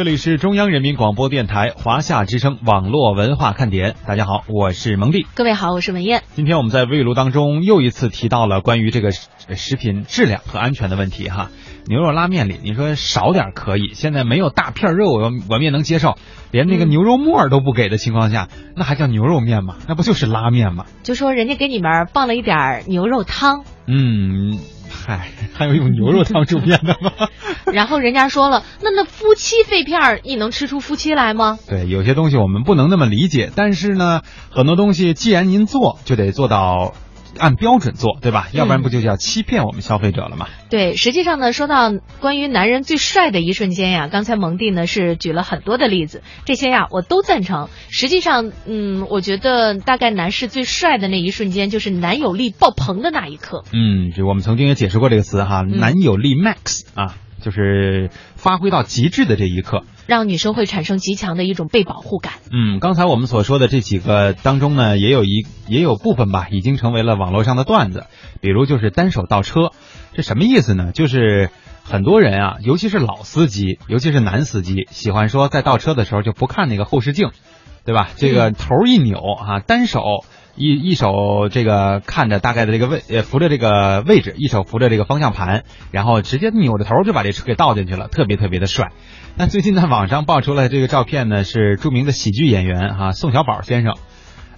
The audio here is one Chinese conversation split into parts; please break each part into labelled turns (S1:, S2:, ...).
S1: 这里是中央人民广播电台华夏之声网络文化看点，大家好，我是蒙蒂。
S2: 各位好，我是文艳。
S1: 今天我们在微炉当中又一次提到了关于这个食品质量和安全的问题哈。牛肉拉面里，你说少点可以，现在没有大片肉，我我们也能接受。连那个牛肉末都不给的情况下，那还叫牛肉面吗？那不就是拉面吗？
S2: 就说人家给你们放了一点牛肉汤。
S1: 嗯。嗨，还有用牛肉汤煮面的吗？
S2: 然后人家说了，那那夫妻肺片你能吃出夫妻来吗？
S1: 对，有些东西我们不能那么理解，但是呢，很多东西既然您做，就得做到。按标准做，对吧？要不然不就叫欺骗我们消费者了吗？
S2: 对，实际上呢，说到关于男人最帅的一瞬间呀，刚才蒙蒂呢是举了很多的例子，这些呀我都赞成。实际上，嗯，我觉得大概男士最帅的那一瞬间，就是男友力爆棚的那一刻。
S1: 嗯，就我们曾经也解释过这个词哈，男友力 max 啊。就是发挥到极致的这一刻，
S2: 让女生会产生极强的一种被保护感。
S1: 嗯，刚才我们所说的这几个当中呢，也有一也有部分吧，已经成为了网络上的段子。比如就是单手倒车，这什么意思呢？就是很多人啊，尤其是老司机，尤其是男司机，喜欢说在倒车的时候就不看那个后视镜，对吧？这个头一扭啊，单手。一一手这个看着大概的这个位，呃，扶着这个位置，一手扶着这个方向盘，然后直接扭着头就把这车给倒进去了，特别特别的帅。那最近在网上爆出来这个照片呢，是著名的喜剧演员哈宋小宝先生，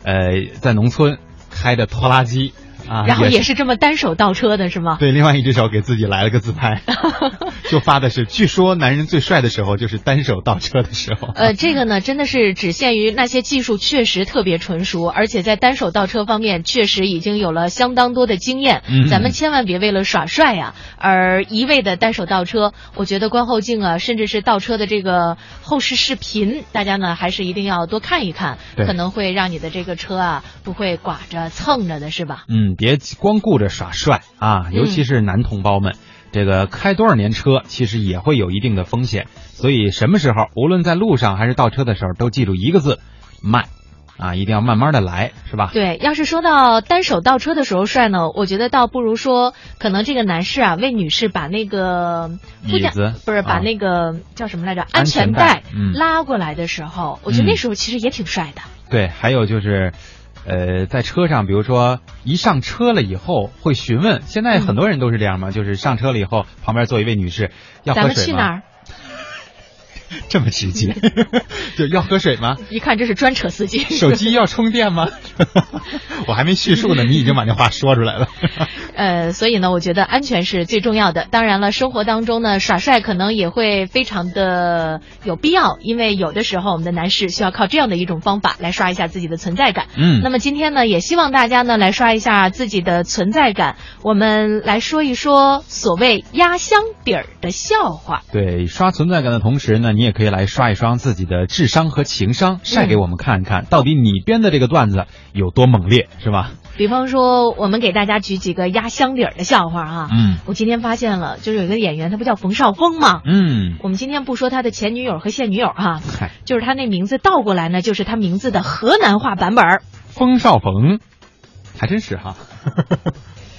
S1: 呃，在农村开着拖拉机。啊，
S2: 然后也是这么单手倒车的是吗？
S1: 对，另外一只手给自己来了个自拍，就发的是，据说男人最帅的时候就是单手倒车的时候。
S2: 呃，这个呢，真的是只限于那些技术确实特别纯熟，而且在单手倒车方面确实已经有了相当多的经验。嗯，咱们千万别为了耍帅呀而一味的单手倒车。我觉得观后镜啊，甚至是倒车的这个后视视频，大家呢还是一定要多看一看，可能会让你的这个车啊不会刮着蹭着的，是吧？
S1: 嗯。别光顾着耍帅啊！尤其是男同胞们，这个开多少年车，其实也会有一定的风险。所以什么时候，无论在路上还是倒车的时候，都记住一个字：慢啊！一定要慢慢的来，是吧？
S2: 对，要是说到单手倒车的时候帅呢，我觉得倒不如说，可能这个男士啊，为女士把那个
S1: 椅子
S2: 不是把那个叫什么来着安
S1: 全
S2: 带拉过来的时候，我觉得那时候其实也挺帅的。
S1: 对，还有就是。呃，在车上，比如说一上车了以后会询问，现在很多人都是这样嘛，就是上车了以后，旁边坐一位女士要喝水吗？这么直接，就要喝水吗？
S2: 一看这是专车司机。
S1: 手机要充电吗？我还没叙述呢，你已经把那话说出来了。
S2: 呃，所以呢，我觉得安全是最重要的。当然了，生活当中呢，耍帅可能也会非常的有必要，因为有的时候我们的男士需要靠这样的一种方法来刷一下自己的存在感。
S1: 嗯。
S2: 那么今天呢，也希望大家呢来刷一下自己的存在感。我们来说一说所谓压箱底儿的笑话。
S1: 对，刷存在感的同时呢，你也可以来刷一刷自己的智商和情商，晒给我们看看，到底你编的这个段子有多猛烈，是吧？
S2: 比方说，我们给大家举几个压箱底儿的笑话啊。
S1: 嗯，
S2: 我今天发现了，就是有一个演员，他不叫冯绍峰吗？
S1: 嗯，
S2: 我们今天不说他的前女友和现女友哈，就是他那名字倒过来呢，就是他名字的河南话版本。
S1: 冯绍峰，还真是哈。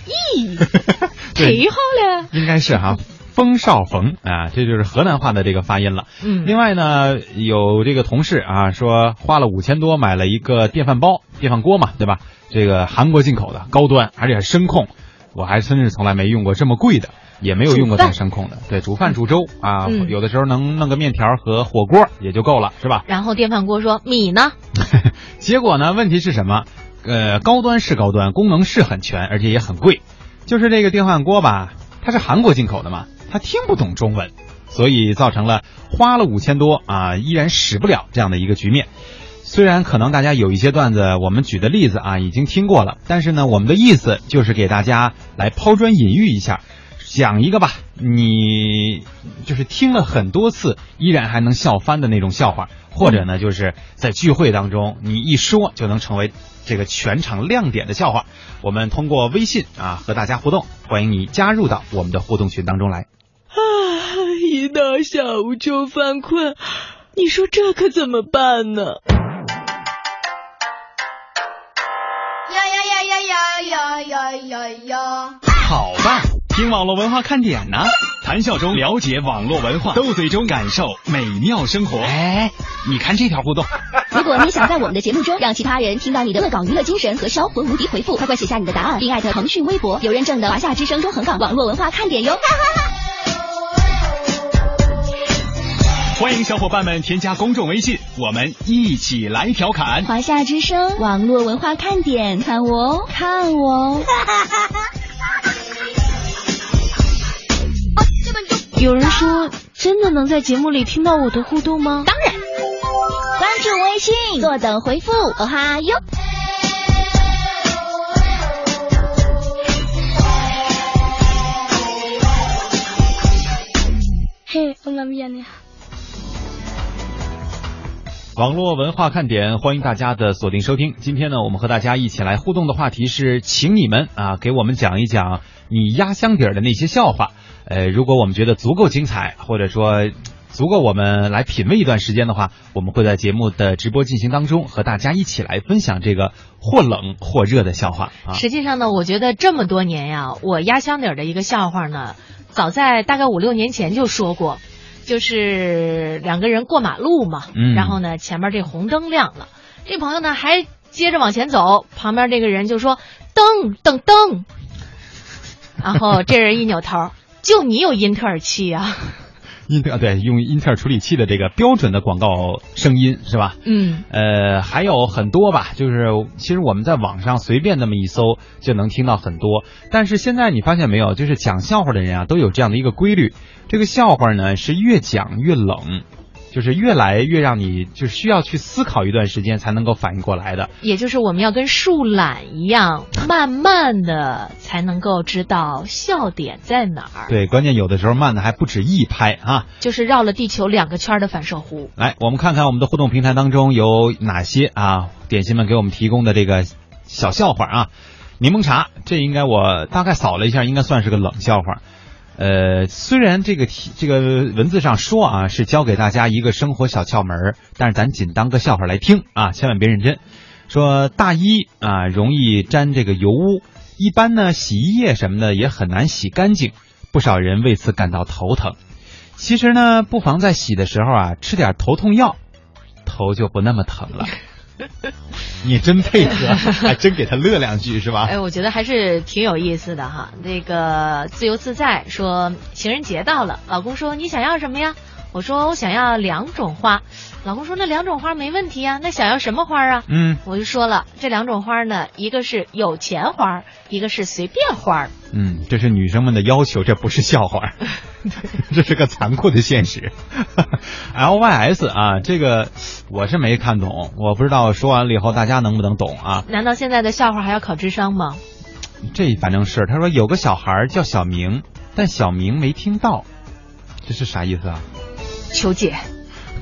S2: 咦，忒好了。
S1: 应该是哈，冯少冯啊，这就是河南话的这个发音了。
S2: 嗯，
S1: 另外呢，有这个同事啊说花了五千多买了一个电饭煲、电饭锅嘛，对吧？这个韩国进口的高端，而且还声控，我还真是从来没用过这么贵的，也没有用过带声控的。对，煮饭煮粥啊，有的时候能弄个面条和火锅也就够了，是吧？
S2: 然后电饭锅说米呢？
S1: 结果呢？问题是什么？呃，高端是高端，功能是很全，而且也很贵。就是这个电饭锅吧，它是韩国进口的嘛，他听不懂中文，所以造成了花了五千多啊，依然使不了这样的一个局面。虽然可能大家有一些段子，我们举的例子啊已经听过了，但是呢，我们的意思就是给大家来抛砖引玉一下，讲一个吧，你就是听了很多次依然还能笑翻的那种笑话，或者呢，就是在聚会当中你一说就能成为这个全场亮点的笑话。我们通过微信啊和大家互动，欢迎你加入到我们的互动群当中来。
S3: 啊，一到下午就犯困，你说这可怎么办呢？
S4: 呀呀呀呀呀呀呀呀呀！
S1: 好吧，
S4: 听网络文化看点呢、谈笑中了解网络文化，斗嘴中感受美妙生活。
S1: 哎，你看这条互动。
S5: 如果你想在我们的节目中让其他人听到你的恶搞娱乐精神和销魂无敌回复，快快写下你的答案，并艾特腾讯微博“有认证的华夏之声中横岗网络文化看点”哟。哈哈。
S4: 欢迎小伙伴们添加公众微信，我们一起来调侃。
S5: 华夏之声网络文化看点，看我哦，看我哦。
S3: 有人说，真的能在节目里听到我的互动吗？
S5: 当然，关注微信，坐等回复，哦哈哟。
S3: 嘿，我那边呢？
S1: 网络文化看点，欢迎大家的锁定收听。今天呢，我们和大家一起来互动的话题是，请你们啊给我们讲一讲你压箱底儿的那些笑话。呃，如果我们觉得足够精彩，或者说足够我们来品味一段时间的话，我们会在节目的直播进行当中和大家一起来分享这个或冷或热的笑话啊。
S2: 实际上呢，我觉得这么多年呀，我压箱底儿的一个笑话呢，早在大概五六年前就说过。就是两个人过马路嘛，
S1: 嗯。
S2: 然后呢，前面这红灯亮了，这朋友呢还接着往前走，旁边这个人就说噔噔噔，然后这人一扭头，就你有英特尔气啊，
S1: 英特 对用英特尔处理器的这个标准的广告声音是吧？
S2: 嗯，
S1: 呃，还有很多吧，就是其实我们在网上随便那么一搜就能听到很多。但是现在你发现没有，就是讲笑话的人啊，都有这样的一个规律，这个笑话呢是越讲越冷，就是越来越让你就是需要去思考一段时间才能够反应过来的。
S2: 也就是我们要跟树懒一样，慢慢的才能够知道笑点在哪儿，
S1: 对，关键有的时候慢的还不止一拍啊。
S2: 就是绕了地球两个圈的反射弧。
S1: 来，我们看看我们的互动平台当中有哪些啊，点心们给我们提供的这个小笑话啊。柠檬茶，这应该我大概扫了一下，应该算是个冷笑话。呃，虽然这个题这个文字上说啊是教给大家一个生活小窍门，但是咱仅当个笑话来听啊，千万别认真。说大衣啊容易沾这个油污，一般呢洗衣液什么的也很难洗干净，不少人为此感到头疼。其实呢，不妨在洗的时候啊吃点头痛药，头就不那么疼了。你真配合，还真给他乐两句是吧？
S2: 哎，我觉得还是挺有意思的哈。那个自由自在说，情人节到了，老公说你想要什么呀？我说我想要两种花。老公说那两种花没问题啊，那想要什么花啊？
S1: 嗯
S2: 我就说了，这两种花呢，一个是有钱花，一个是随便花。
S1: 嗯，这是女生们的要求，这不是笑话，这是个残酷的现实。L Y S 啊，这个我是没看懂，我不知道说完了以后大家能不能懂啊？
S2: 难道现在的笑话还要考智商吗？
S1: 这反正是他说有个小孩叫小明，但小明没听到，这是啥意思啊？
S2: 求解。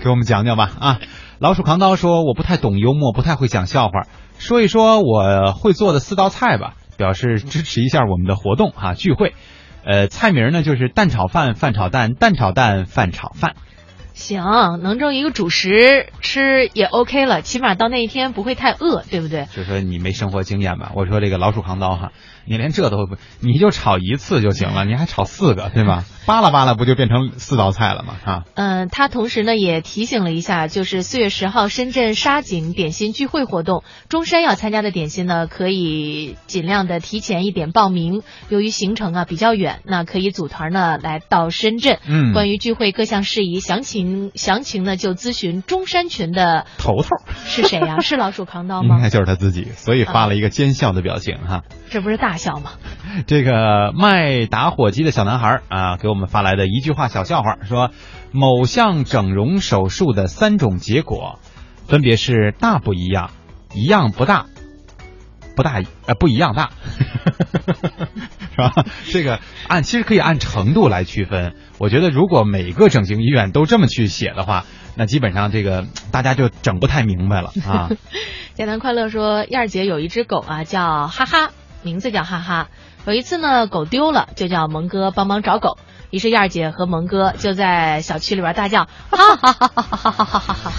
S1: 给我们讲讲吧啊！老鼠扛刀说我不太懂幽默，不太会讲笑话，说一说我会做的四道菜吧，表示支持一下我们的活动哈、聚会。呃，菜名呢就是蛋炒饭、饭炒蛋、蛋炒蛋、饭炒饭。
S2: 行，能挣一个主食吃也 OK 了，起码到那一天不会太饿，对不对？
S1: 就说你没生活经验吧？我说这个老鼠扛刀哈，你连这都不，你就炒一次就行了，你还炒四个对吗？扒拉扒拉不就变成四道菜了吗？啊，
S2: 嗯，他同时呢也提醒了一下，就是四月十号深圳沙井点心聚会活动，中山要参加的点心呢，可以尽量的提前一点报名。由于行程啊比较远，那可以组团呢来到深圳。
S1: 嗯
S2: 关于聚会各项事宜，详情详情呢就咨询中山群的
S1: 头头
S2: 是谁呀、是老鼠扛刀 吗？
S1: 应该就是他自己，所以发了一个奸笑的表情哈。
S2: 这不是大笑吗？
S1: 这个卖打火机的小男孩啊，给我们发来的一句话小笑话，说某项整容手术的三种结果，分别是大不一样、一样不大、不大呃不一样大，是吧？这个按其实可以按程度来区分。我觉得如果每个整形医院都这么去写的话，那基本上这个大家就整不太明白了啊。
S2: 简单快乐说，燕儿姐有一只狗啊，叫哈哈，名字叫哈哈。有一次呢，狗丢了，就叫蒙哥帮忙找狗。于是燕儿姐和蒙哥就在小区里边大叫，哈哈哈哈哈哈哈哈哈哈。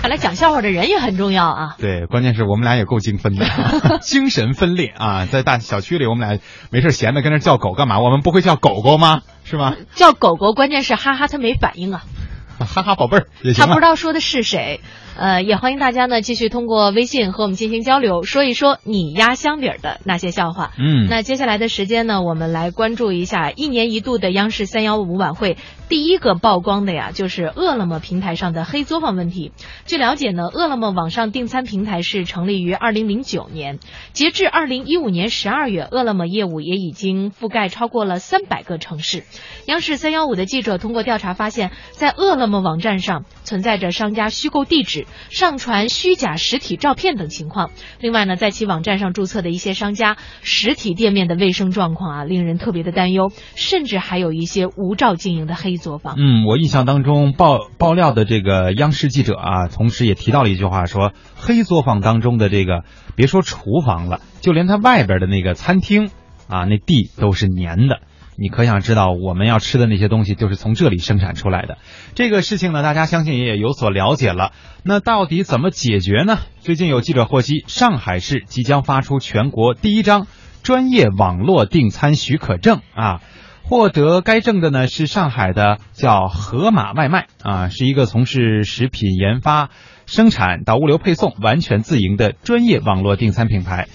S2: 看来讲笑话的人也很重要啊。
S1: 对，关键是我们俩也够精分的，精神分裂啊！在大小区里，我们俩没事闲的跟那叫狗干嘛？我们不会叫狗狗吗？是吗？
S2: 叫狗狗，关键是哈哈，他没反应啊。
S1: 哈哈，宝贝儿，
S2: 他不知道说的是谁。呃，也欢迎大家呢继续通过微信和我们进行交流，说一说你压箱底儿的那些笑话。
S1: 嗯，
S2: 那接下来的时间呢，我们来关注一下一年一度的央视三幺五晚会。第一个曝光的呀，就是饿了么平台上的黑作坊问题。据了解呢，饿了么网上订餐平台是成立于二零零九年，截至二零一五年十二月，饿了么业务也已经覆盖超过了三百个城市。央视三幺五的记者通过调查发现，在饿了么网站上存在着商家虚构地址、上传虚假实体照片等情况。另外呢，在其网站上注册的一些商家实体店面的卫生状况啊，令人特别的担忧，甚至还有一些无照经营的黑。作坊，
S1: 嗯，我印象当中爆爆料的这个央视记者啊，同时也提到了一句话，说黑作坊当中的这个，别说厨房了，就连它外边的那个餐厅啊，那地都是粘的。你可想知道，我们要吃的那些东西就是从这里生产出来的。这个事情呢，大家相信也有所了解了。那到底怎么解决呢？最近有记者获悉，上海市即将发出全国第一张专业网络订餐许可证啊。获得该证的呢是上海的叫盒马外卖啊，是一个从事食品研发、生产到物流配送完全自营的专业网络订餐品牌。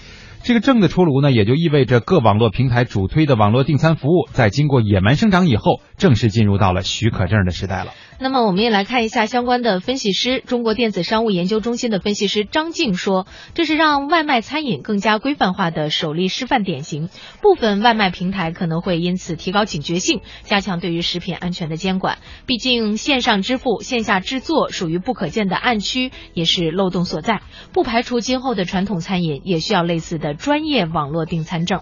S1: 这个证的出炉呢，也就意味着各网络平台主推的网络订餐服务，在经过野蛮生长以后，正式进入到了许可证的时代了。
S2: 那么我们也来看一下相关的分析师，中国电子商务研究中心的分析师张静说，这是让外卖餐饮更加规范化的首例示范典型。部分外卖平台可能会因此提高警觉性，加强对于食品安全的监管。毕竟线上支付、线下制作属于不可见的暗区，也是漏洞所在。不排除今后的传统餐饮也需要类似的专业网络订餐证。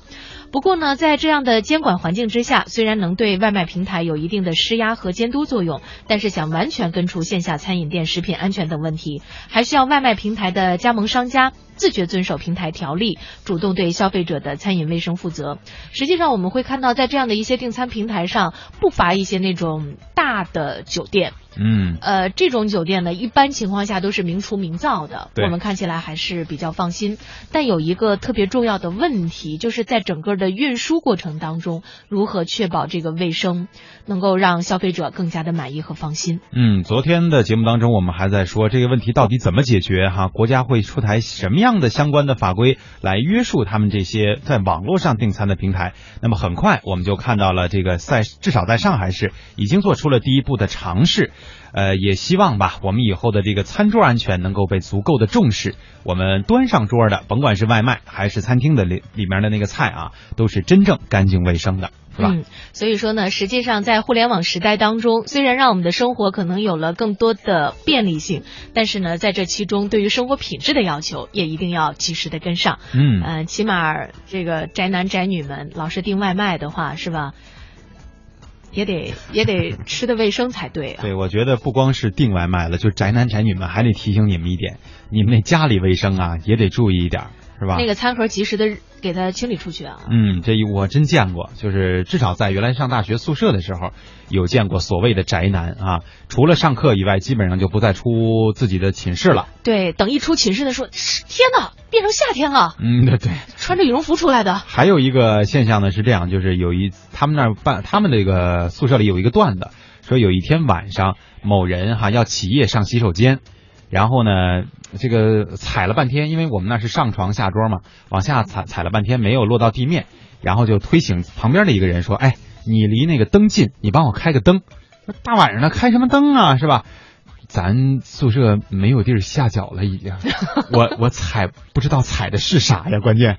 S2: 不过呢，在这样的监管环境之下，虽然能对外卖平台有一定的施压和监督作用，但是想完全根除线下餐饮店食品安全等问题，还需要外卖平台的加盟商家自觉遵守平台条例，主动对消费者的餐饮卫生负责。实际上，我们会看到，在这样的一些订餐平台上，不乏一些那种大的酒店。
S1: 嗯，
S2: 呃，这种酒店呢，一般情况下都是明厨明灶的，
S1: 我
S2: 们看起来还是比较放心。但有一个特别重要的问题，就是在整个的运输过程当中，如何确保这个卫生，能够让消费者更加的满意和放心。
S1: 嗯，昨天的节目当中，我们还在说这个问题到底怎么解决哈？国家会出台什么样的相关的法规来约束他们这些在网络上订餐的平台？那么很快我们就看到了这个在至少在上海市已经做出了第一步的尝试。呃，也希望吧，我们以后的这个餐桌安全能够被足够的重视。我们端上桌的，甭管是外卖还是餐厅的里里面的那个菜啊，都是真正干净卫生的，是吧？
S2: 嗯，所以说呢，实际上在互联网时代当中，虽然让我们的生活可能有了更多的便利性，但是呢，在这其中对于生活品质的要求也一定要及时的跟上。
S1: 嗯，
S2: 呃，起码这个宅男宅女们老是订外卖的话，是吧？也得也得吃的卫生才对啊！
S1: 对，我觉得不光是订外卖了，就宅男宅女们还得提醒你们一点，你们那家里卫生啊也得注意一点，是吧？
S2: 那个餐盒及时的给它清理出去啊！
S1: 嗯，这我真见过，就是至少在原来上大学宿舍的时候，有见过所谓的宅男啊，除了上课以外，基本上就不再出自己的寝室了。
S2: 对，等一出寝室的时候，天哪！变成夏天了，
S1: 嗯，对对，
S2: 穿着羽绒服出来的。
S1: 还有一个现象呢是这样，就是有一他们那儿办他们那个宿舍里有一个段子，说有一天晚上某人哈要起夜上洗手间，然后呢这个踩了半天，因为我们那是上床下桌嘛，往下踩踩了半天没有落到地面，然后就推醒旁边的一个人说：“哎，你离那个灯近，你帮我开个灯。大晚上的开什么灯啊，是吧？”咱宿舍没有地儿下脚了，已经。我我踩不知道踩的是啥呀？关键，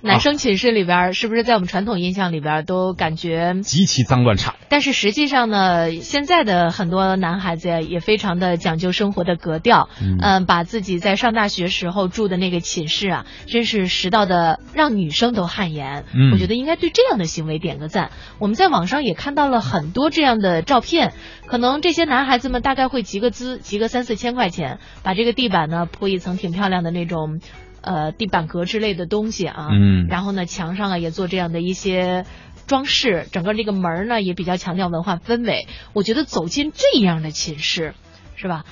S2: 男生寝室里边是不是在我们传统印象里边都感觉
S1: 极其脏乱差？
S2: 但是实际上呢，现在的很多男孩子呀，也非常的讲究生活的格调。嗯，把自己在上大学时候住的那个寝室啊，真是拾到的让女生都汗颜。
S1: 嗯，
S2: 我觉得应该对这样的行为点个赞。我们在网上也看到了很多这样的照片，可能这些男孩子们大概会集个。资集个三四千块钱，把这个地板呢铺一层挺漂亮的那种，呃地板革之类的东西啊，
S1: 嗯，
S2: 然后呢墙上啊也做这样的一些装饰，整个这个门呢也比较强调文化氛围。我觉得走进这样的寝室，是吧？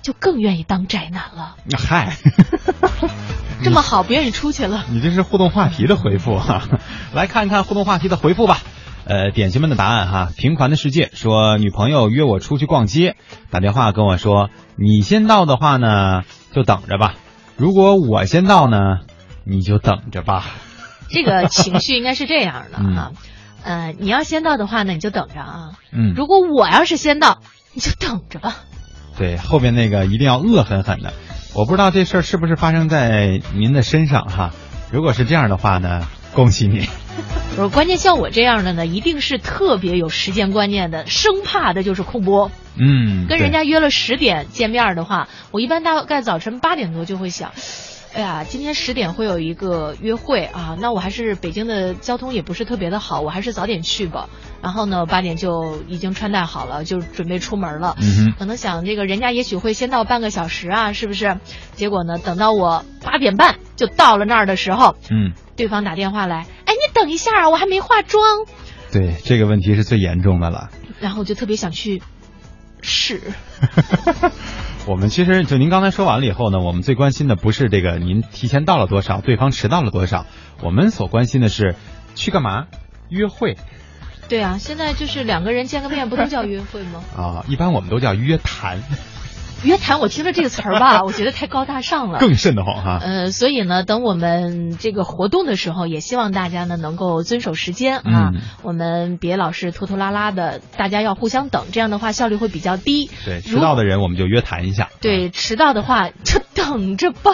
S2: 就更愿意当宅男了。
S1: 嗨，
S2: 这么好，不愿意出去了。
S1: 你这是互动话题的回复哈，来看看互动话题的回复吧。呃，点心们的答案哈，平凡的世界说女朋友约我出去逛街，打电话跟我说，你先到的话呢，就等着吧；如果我先到呢，你就等着吧。
S2: 这个情绪应该是这样的 哈，呃，你要先到的话呢，你就等着啊。
S1: 嗯，
S2: 如果我要是先到，你就等着吧。
S1: 对，后边那个一定要恶狠狠的。我不知道这事儿是不是发生在您的身上哈。如果是这样的话呢，恭喜你。
S2: 不是，关键像我这样的呢，一定是特别有时间观念的，生怕的就是空播。
S1: 嗯，
S2: 跟人家约了十点见面的话，我一般大概早晨八点多就会想。哎呀，今天十点会有一个约会啊，那我还是北京的交通也不是特别的好，我还是早点去吧。然后呢，八点就已经穿戴好了，就准备出门了。
S1: 嗯
S2: 可能想这个人家也许会先到半个小时啊，是不是？结果呢，等到我八点半就到了那儿的时候，
S1: 嗯，
S2: 对方打电话来，哎，你等一下啊，我还没化妆。
S1: 对，这个问题是最严重的了。
S2: 然后我就特别想去试。
S1: 我们其实就您刚才说完了以后呢，我们最关心的不是这个您提前到了多少，对方迟到了多少，我们所关心的是去干嘛？约会。
S2: 对啊，现在就是两个人见个面，不都叫约会吗？
S1: 啊，一般我们都叫约谈。
S2: 约谈，我听了这个词儿吧，我觉得太高大上了，
S1: 更瘆得慌哈。
S2: 呃，所以呢，等我们这个活动的时候，也希望大家呢能够遵守时间啊，
S1: 嗯、
S2: 我们别老是拖拖拉拉的，大家要互相等，这样的话效率会比较低。
S1: 对，迟到的人我们就约谈一下。
S2: 对，迟到的话就等着吧。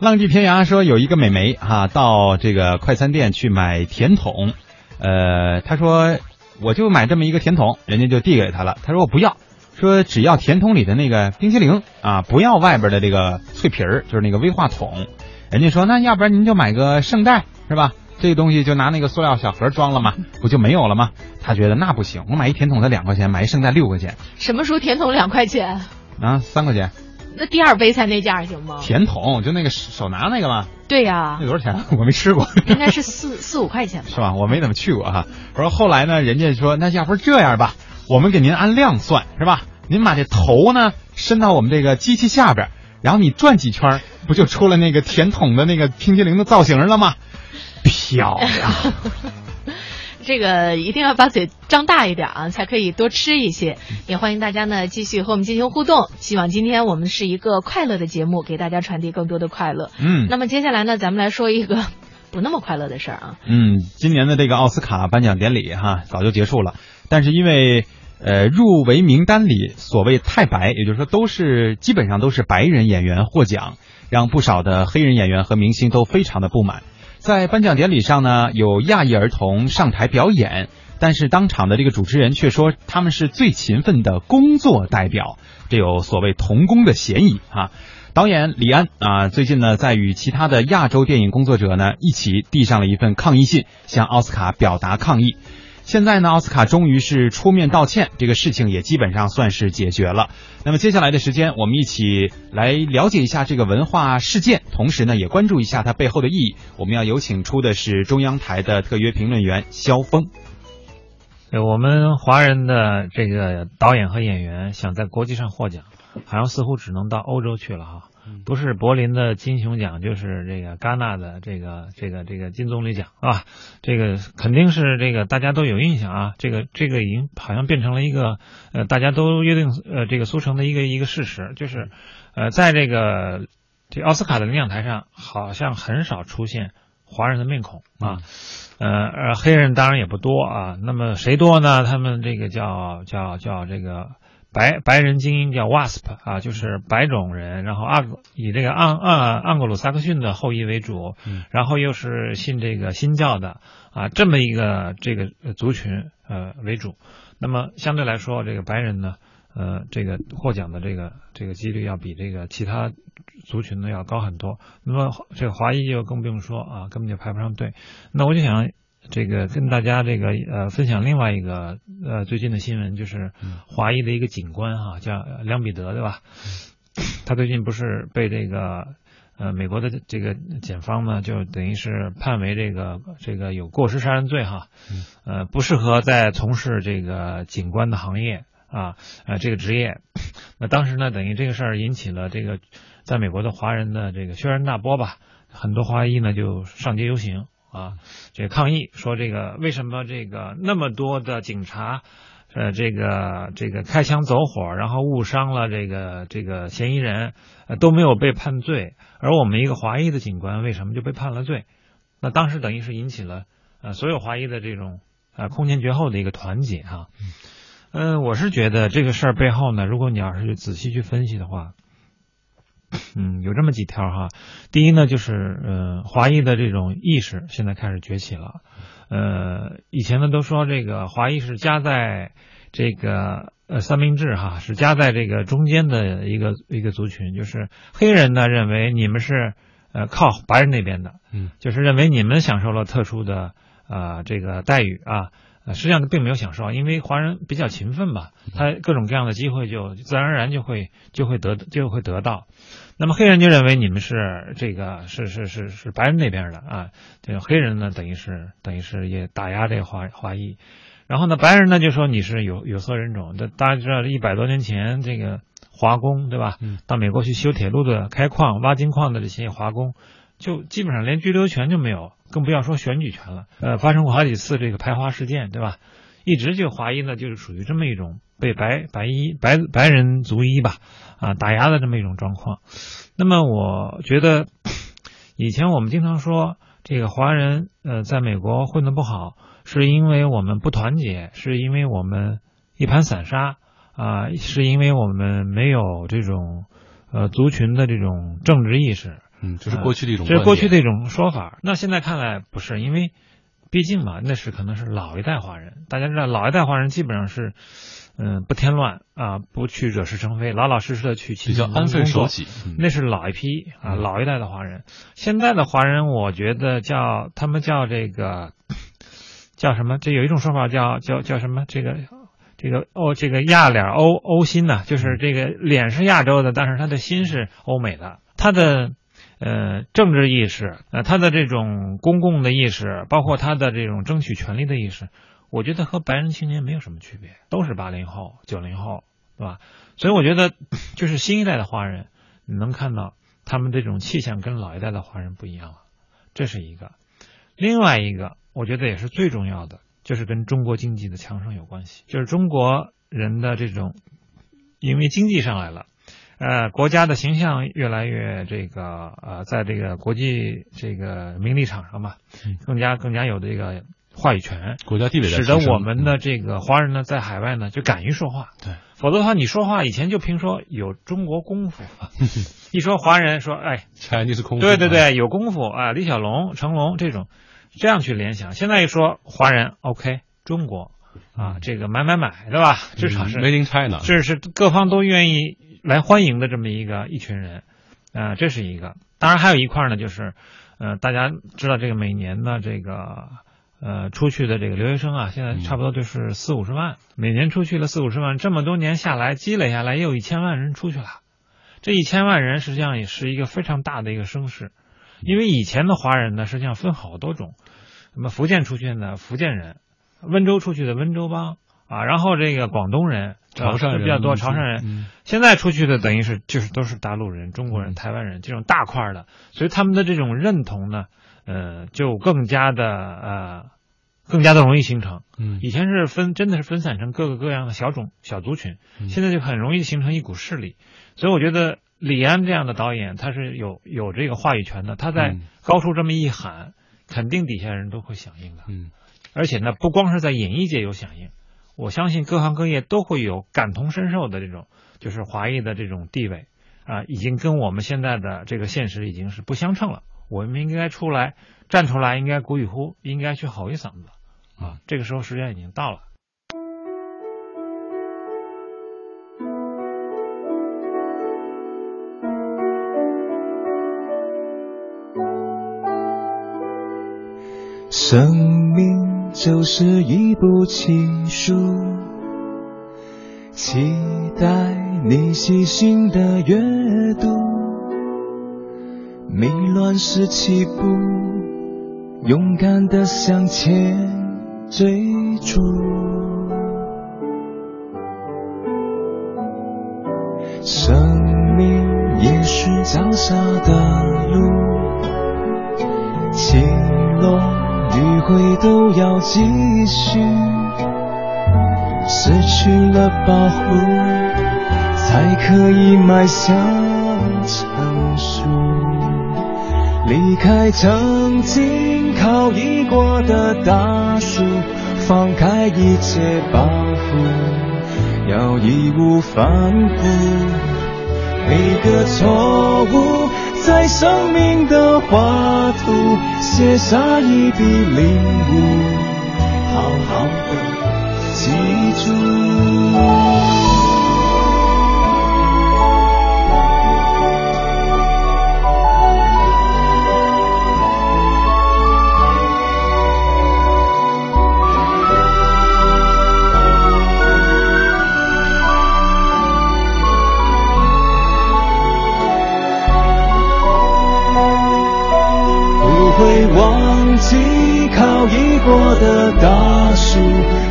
S1: 浪迹天涯说有一个美眉哈、到这个快餐店去买甜筒，呃，她说我就买这么一个甜筒，人家就递给她了，她说我不要。说只要甜筒里的那个冰淇淋啊，不要外边的这个脆皮儿，就是那个威化筒。人家说那要不然您就买个圣代是吧？这个东西就拿那个塑料小盒装了嘛，不就没有了吗？他觉得那不行，我买一甜筒才两块钱，买一圣代六块钱。
S2: 什么时候甜筒两块钱？
S1: 啊，三块钱。
S2: 那第二杯才那价行吗？
S1: 甜筒就那个手拿那个吗？
S2: 对呀、
S1: 那多少钱？我没吃过。
S2: 应该是四四五块钱吧？
S1: 是吧？我没怎么去过哈。我说后来呢，人家说那要不这样吧，我们给您按量算是吧？您把这头呢伸到我们这个机器下边，然后你转几圈，不就出了那个甜筒的那个冰淇淋的造型了吗？漂亮！
S2: 这个一定要把嘴张大一点啊，才可以多吃一些。也欢迎大家呢继续和我们进行互动。希望今天我们是一个快乐的节目，给大家传递更多的快乐。
S1: 嗯，
S2: 那么接下来呢，咱们来说一个不那么快乐的事儿啊。
S1: 嗯，今年的这个奥斯卡颁奖典礼哈早就结束了，但是因为呃入围名单里所谓太白，也就是说都是基本上都是白人演员获奖，让不少的黑人演员和明星都非常的不满。在颁奖典礼上呢，有亚裔儿童上台表演，但是当场的这个主持人却说他们是最勤奋的工作代表，这有所谓童工的嫌疑啊。导演李安啊，最近呢在与其他的亚洲电影工作者呢一起递上了一份抗议信，向奥斯卡表达抗议。现在呢，奥斯卡终于是出面道歉，这个事情也基本上算是解决了。那么接下来的时间，我们一起来了解一下这个文化事件，同时呢，也关注一下它背后的意义。我们要有请出的是中央台的特约评论员肖峰。
S6: 对我们华人的这个导演和演员想在国际上获奖，好像似乎只能到欧洲去了哈。不是柏林的金熊奖，就是这个戛纳的这个这个这个金棕榈奖啊，这个肯定是这个大家都有印象啊，这个这个已经好像变成了一个呃大家都约定呃这个俗成的一个一个事实，就是呃在这个这奥斯卡的领奖台上，好像很少出现华人的面孔啊，呃呃黑人当然也不多啊，那么谁多呢？他们这个叫叫叫这个。白白人精英叫 WASP 啊，就是白种人，然后阿以这个盎盎盎格鲁撒克逊的后裔为主，
S1: 嗯、
S6: 然后又是信这个新教的啊，这么一个这个族群呃为主。那么相对来说，这个白人呢，呃，这个获奖的这个这个几率要比这个其他族群呢要高很多。那么这个华裔就更不用说啊，根本就排不上队。那我就想。这个跟大家这个呃分享另外一个呃最近的新闻，就是华裔的一个警官哈，叫梁彼得对吧？他最近不是被这个呃美国的这个检方呢，就等于是判为这个这个有过失杀人罪哈，呃不适合再从事这个警官的行业啊，呃，这个职业。那当时呢，等于这个事儿引起了这个在美国的华人的这个轩然大波吧，很多华裔呢就上街游行啊，这个抗议说这个为什么这个那么多的警察。呃，这个这个开枪走火，然后误伤了这个这个嫌疑人，呃都没有被判罪，而我们一个华裔的警官为什么就被判了罪？那当时等于是引起了呃所有华裔的这种呃空前绝后的一个团结哈。嗯，我是觉得这个事儿背后呢，如果你要是仔细去分析的话，嗯，有这么几条哈。第一呢，就是呃华裔的这种意识现在开始崛起了。呃，以前呢都说这个华裔是夹在这个呃三明治哈，是夹在这个中间的一个一个族群，就是黑人呢认为你们是呃靠白人那边的，
S1: 嗯，
S6: 就是认为你们享受了特殊的呃这个待遇啊，实际上并没有享受，因为华人比较勤奋吧，他各种各样的机会就自然而然就会就会得就会得到。那么黑人就认为你们是这个是是是是白人那边的啊，这个黑人呢等于是等于是也打压这个华华裔，然后呢白人呢就说你是有有色人种，这大家知道一百多年前这个华工对吧？
S1: 嗯，
S6: 到美国去修铁路的、开矿、挖金矿的这些华工，就基本上连居留权就没有，更不要说选举权了。呃，发生过好几次这个排华事件，对吧？一直就华裔呢就是属于这么一种被白白衣白白人族裔吧。啊，打压的这么一种状况。那么，我觉得以前我们经常说，这个华人呃，在美国混得不好，是因为我们不团结，是因为我们一盘散沙啊，是因为我们没有这种呃族群的这种政治意识。
S1: 嗯，这是过去的一种，
S6: 这是过去的一种说法。那现在看来不是，因为毕竟嘛，那是可能是老一代华人。大家知道，老一代华人基本上是。嗯，不添乱啊，不去惹是生非，老老实实的去
S1: 比较安分守己，
S6: 那是老一批啊，老一代的华人。现在的华人，我觉得叫他们叫这个叫什么？这有一种说法叫叫叫什么？这个这个哦，这个亚脸欧欧心呐，就是这个脸是亚洲的，但是他的心是欧美的。他的呃政治意识，呃他的这种公共的意识，包括他的这种争取权利的意识。我觉得和白人青年没有什么区别，都是八零后、九零后，对吧？所以我觉得，就是新一代的华人，你能看到他们这种气象跟老一代的华人不一样了，这是一个。另外一个，我觉得也是最重要的，就是跟中国经济的强盛有关系，就是中国人的这种，因为经济上来了，呃，国家的形象越来越这个呃，在这个国际这个名利场上吧，更加更加有这个。话语权，
S1: 国家地位，
S6: 使得我们的这个华人呢，在海外呢就敢于说话。
S1: 对，
S6: 否则的话，你说话以前就凭说有中国功夫，一说华人说，哎
S1: ，Chinese 功夫，
S6: 对对对，有功夫啊，李小龙、成龙这种，这样去联想。现在一说华人，OK，中国啊，这个买买买，对吧？至少是
S1: Made in China，
S6: 这是各方都愿意来欢迎的这么一个一群人啊，这是一个。当然还有一块呢，就是，呃，大家知道这个每年的这个。呃，出去的这个留学生啊，现在差不多就是四五十万，每年出去了四五十万，这么多年下来积累下来，也有一千万人出去了。这一千万人实际上也是一个非常大的一个声势，因为以前的华人呢，实际上分好多种，那么福建出去的福建人，温州出去的温州帮啊，然后这个广东人、
S1: 潮汕人
S6: 比较多，潮汕人，现在出去的等于是就是都是大陆人、中国人、台湾人这种大块的，所以他们的这种认同呢。呃，就更加的呃，更加的容易形成。
S1: 嗯，
S6: 以前是分，真的是分散成各个各样的小种小族群，现在就很容易形成一股势力。所以我觉得李安这样的导演，他是有有这个话语权的。他在高处这么一喊，肯定底下人都会响应的。
S1: 嗯，
S6: 而且呢，不光是在演艺界有响应，我相信各行各业都会有感同身受的这种，就是华裔的这种地位啊，已经跟我们现在的这个现实已经是不相称了。我们应该出来站出来，应该鼓与呼，应该去吼一嗓子啊！这个时候时间已经到了。
S7: 生就是一部奇书，期待你细心的阅读。迷乱时起步，勇敢的向前追逐。生命也是脚下的路，起落迂回都要继续。失去了保护，才可以迈向成熟。离开曾经靠依过的大树，放开一切包袱。要义无反顾，每个错误在生命的画图写下一笔领悟，好好的记住。过的大树，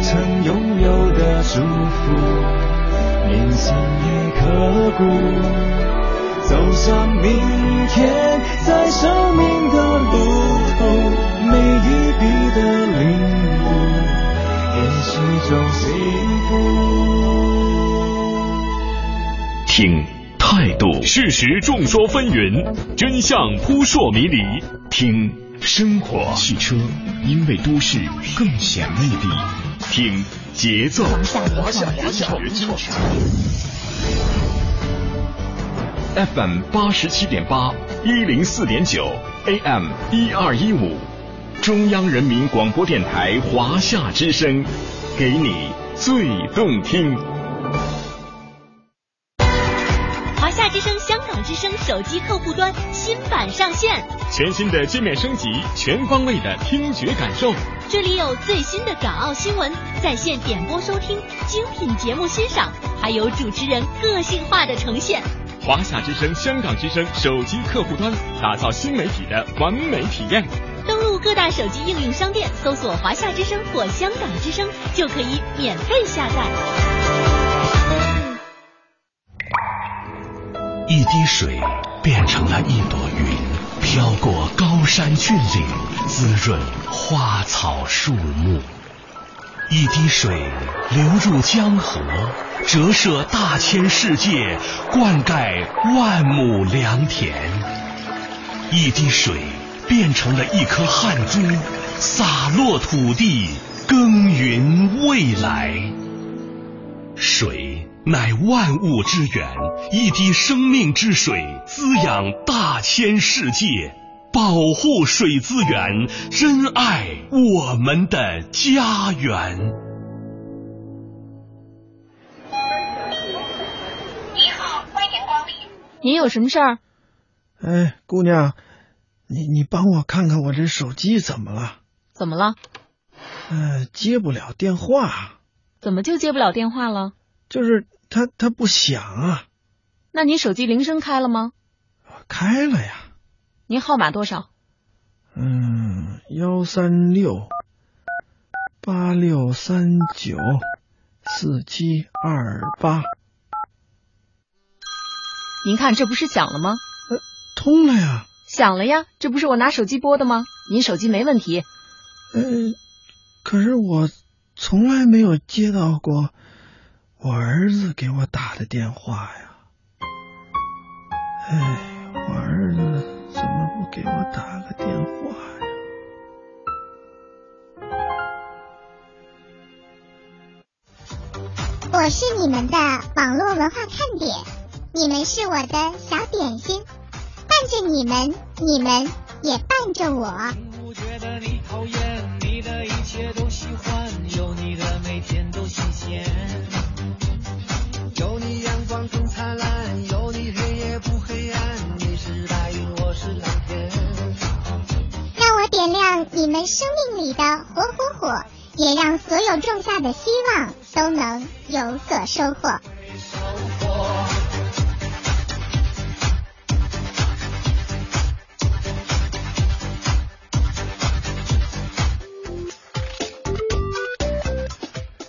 S7: 曾拥有的祝福，铭心也刻骨。走向明天，在生命的路途，每一笔的领悟，也是种幸福。
S8: 听。态度，事实众说纷纭，真相扑朔迷离。听生活，汽车因为都市更显魅力。听节奏，FM 八十七点八，一零四点九，AM 一二一五，中央人民广播电台华夏之声，给你最动听。
S9: 手机客户端新版上线，
S8: 全新的界面升级，全方位的听觉感受。
S9: 这里有最新的港澳新闻，在线点播收听，精品节目欣赏，还有主持人个性化的呈现。
S8: 华夏之声、香港之声手机客户端，打造新媒体的完美体验。
S9: 登录各大手机应用商店，搜索“华夏之声”或“香港之声”，就可以免费下载。
S8: 一滴水变成了一朵云，飘过高山峻岭，滋润花草树木。一滴水流入江河，折射大千世界，灌溉万亩良田。一滴水变成了一颗汗珠，洒落土地，耕耘未来。水。乃万物之源，一滴生命之水滋养大千世界，保护水资源，珍爱我们的家园。
S10: 你好，欢迎光临。
S2: 您有什么事儿？
S11: 哎，姑娘，你你帮我看看我这手机怎么了？
S2: 怎么了？
S11: 呃，接不了电话。
S2: 怎么就接不了电话了？
S11: 就是。它它不响啊！
S2: 那你手机铃声开了吗？
S11: 开了呀。
S2: 您号码多少？
S11: 嗯，幺三六八六三九四七二八。
S2: 您看，这不是响了吗？
S11: 呃，通了呀。
S2: 响了呀，这不是我拿手机拨的吗？您手机没问题。
S11: 呃，可是我从来没有接到过。我儿子给我打的电话呀，哎，我儿子怎么不给我打个电话
S10: 呀？我是你们的网络文化看点，你们是我的小点心，伴着你们，你们也伴着我。更点亮你们生命里的火火火，也让所有种下的希望都能有所收获。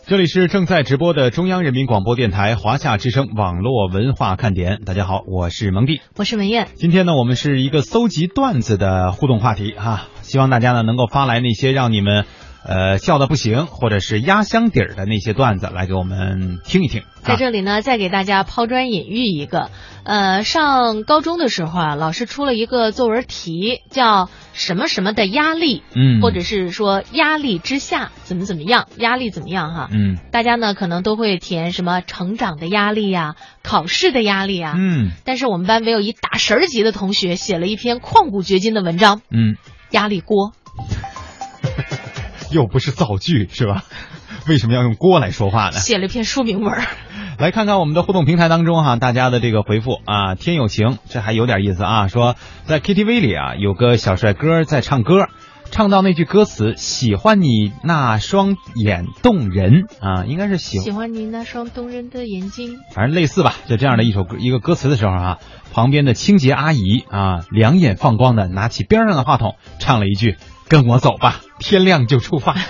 S1: 这里是正在直播的中央人民广播电台华夏之声网络文化看点。大家好，我是蒙蒂，
S2: 我是文艳。
S1: 今天呢，我们是一个搜集段子的互动话题哈，希望大家呢能够发来那些让你们呃笑的不行，或者是压箱底儿的那些段子来给我们听一听。
S2: 在这里呢，再给大家抛砖引玉一个。呃，上高中的时候啊，老师出了一个作文题，叫什么什么的压力，
S1: 嗯，
S2: 或者是说压力之下怎么怎么样，压力怎么样哈，
S1: 嗯，
S2: 大家呢可能都会填什么成长的压力呀、考试的压力啊，
S1: 嗯，
S2: 但是我们班没有一大神儿级的同学写了一篇旷古绝今的文章，
S1: 嗯，
S2: 压力锅，
S1: 又不是造句是吧？为什么要用锅来说话呢？
S2: 写了一篇书名文。
S1: 来看看我们的互动平台当中哈，大家的这个回复啊，天有情，这还有点意思啊。说在 KTV 里啊，有个小帅哥在唱歌，唱到那句歌词“喜欢你那双眼动人”啊，应该是喜
S2: 喜欢你那双动人的眼睛，
S1: 反正类似吧，就这样的一首歌一个歌词的时候啊，旁边的清洁阿姨啊，两眼放光的拿起边上的话筒唱了一句：“跟我走吧，天亮就出发。”